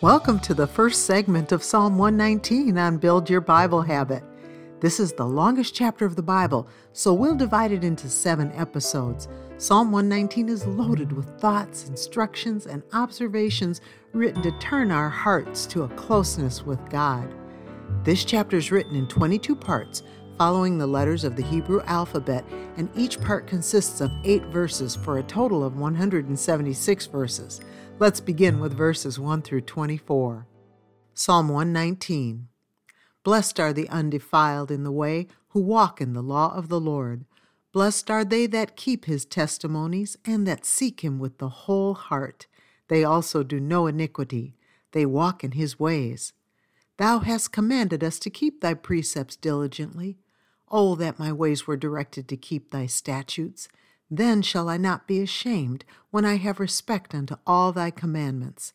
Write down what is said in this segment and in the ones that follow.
Welcome to the first segment of Psalm 119 on Build Your Bible Habit. This is the longest chapter of the Bible, so we'll divide it into seven episodes. Psalm 119 is loaded with thoughts, instructions, and observations written to turn our hearts to a closeness with God. This chapter is written in 22 parts, following the letters of the Hebrew alphabet, and each part consists of eight verses for a total of 176 verses. Let's begin with verses 1 through 24. Psalm 119 Blessed are the undefiled in the way who walk in the law of the Lord. Blessed are they that keep his testimonies and that seek him with the whole heart. They also do no iniquity, they walk in his ways. Thou hast commanded us to keep thy precepts diligently. Oh, that my ways were directed to keep thy statutes. Then shall I not be ashamed when I have respect unto all thy commandments.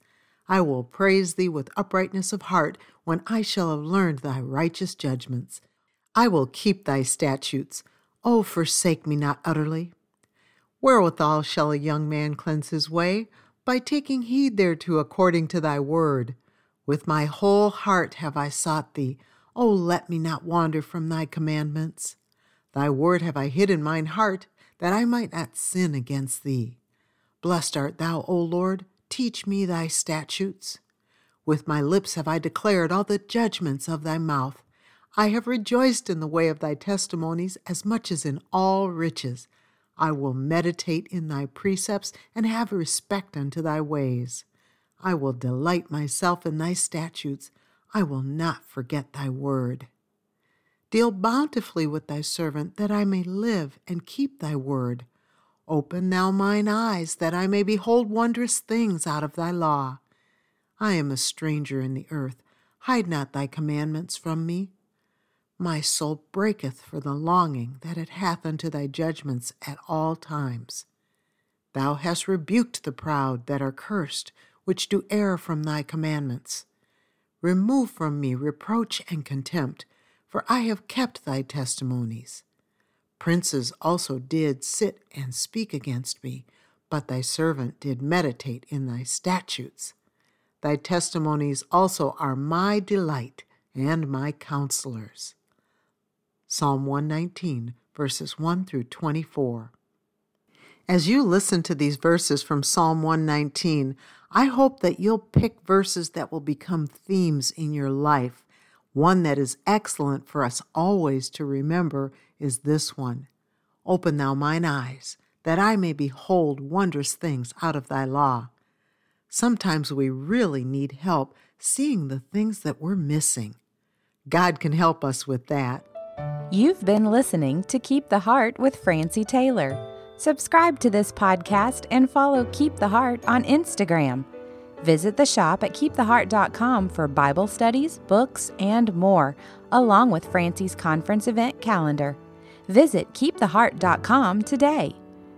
I will praise thee with uprightness of heart when I shall have learned thy righteous judgments. I will keep thy statutes. O forsake me not utterly. Wherewithal shall a young man cleanse his way? By taking heed thereto according to thy word. With my whole heart have I sought thee. O let me not wander from thy commandments. Thy word have I hid in mine heart that I might not sin against thee. Blessed art thou, O Lord, teach me thy statutes. With my lips have I declared all the judgments of thy mouth. I have rejoiced in the way of thy testimonies as much as in all riches. I will meditate in thy precepts and have respect unto thy ways. I will delight myself in thy statutes. I will not forget thy word. Deal bountifully with thy servant, that I may live and keep thy word. Open thou mine eyes, that I may behold wondrous things out of thy law. I am a stranger in the earth. Hide not thy commandments from me. My soul breaketh for the longing that it hath unto thy judgments at all times. Thou hast rebuked the proud that are cursed, which do err from thy commandments. Remove from me reproach and contempt for I have kept thy testimonies. Princes also did sit and speak against me, but thy servant did meditate in thy statutes. Thy testimonies also are my delight and my counselors. Psalm 119, verses 1 through 24. As you listen to these verses from Psalm 119, I hope that you'll pick verses that will become themes in your life one that is excellent for us always to remember is this one Open thou mine eyes, that I may behold wondrous things out of thy law. Sometimes we really need help seeing the things that we're missing. God can help us with that. You've been listening to Keep the Heart with Francie Taylor. Subscribe to this podcast and follow Keep the Heart on Instagram. Visit the shop at keeptheheart.com for Bible studies, books, and more, along with Francie's conference event calendar. Visit keeptheheart.com today.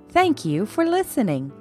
Thank you for listening.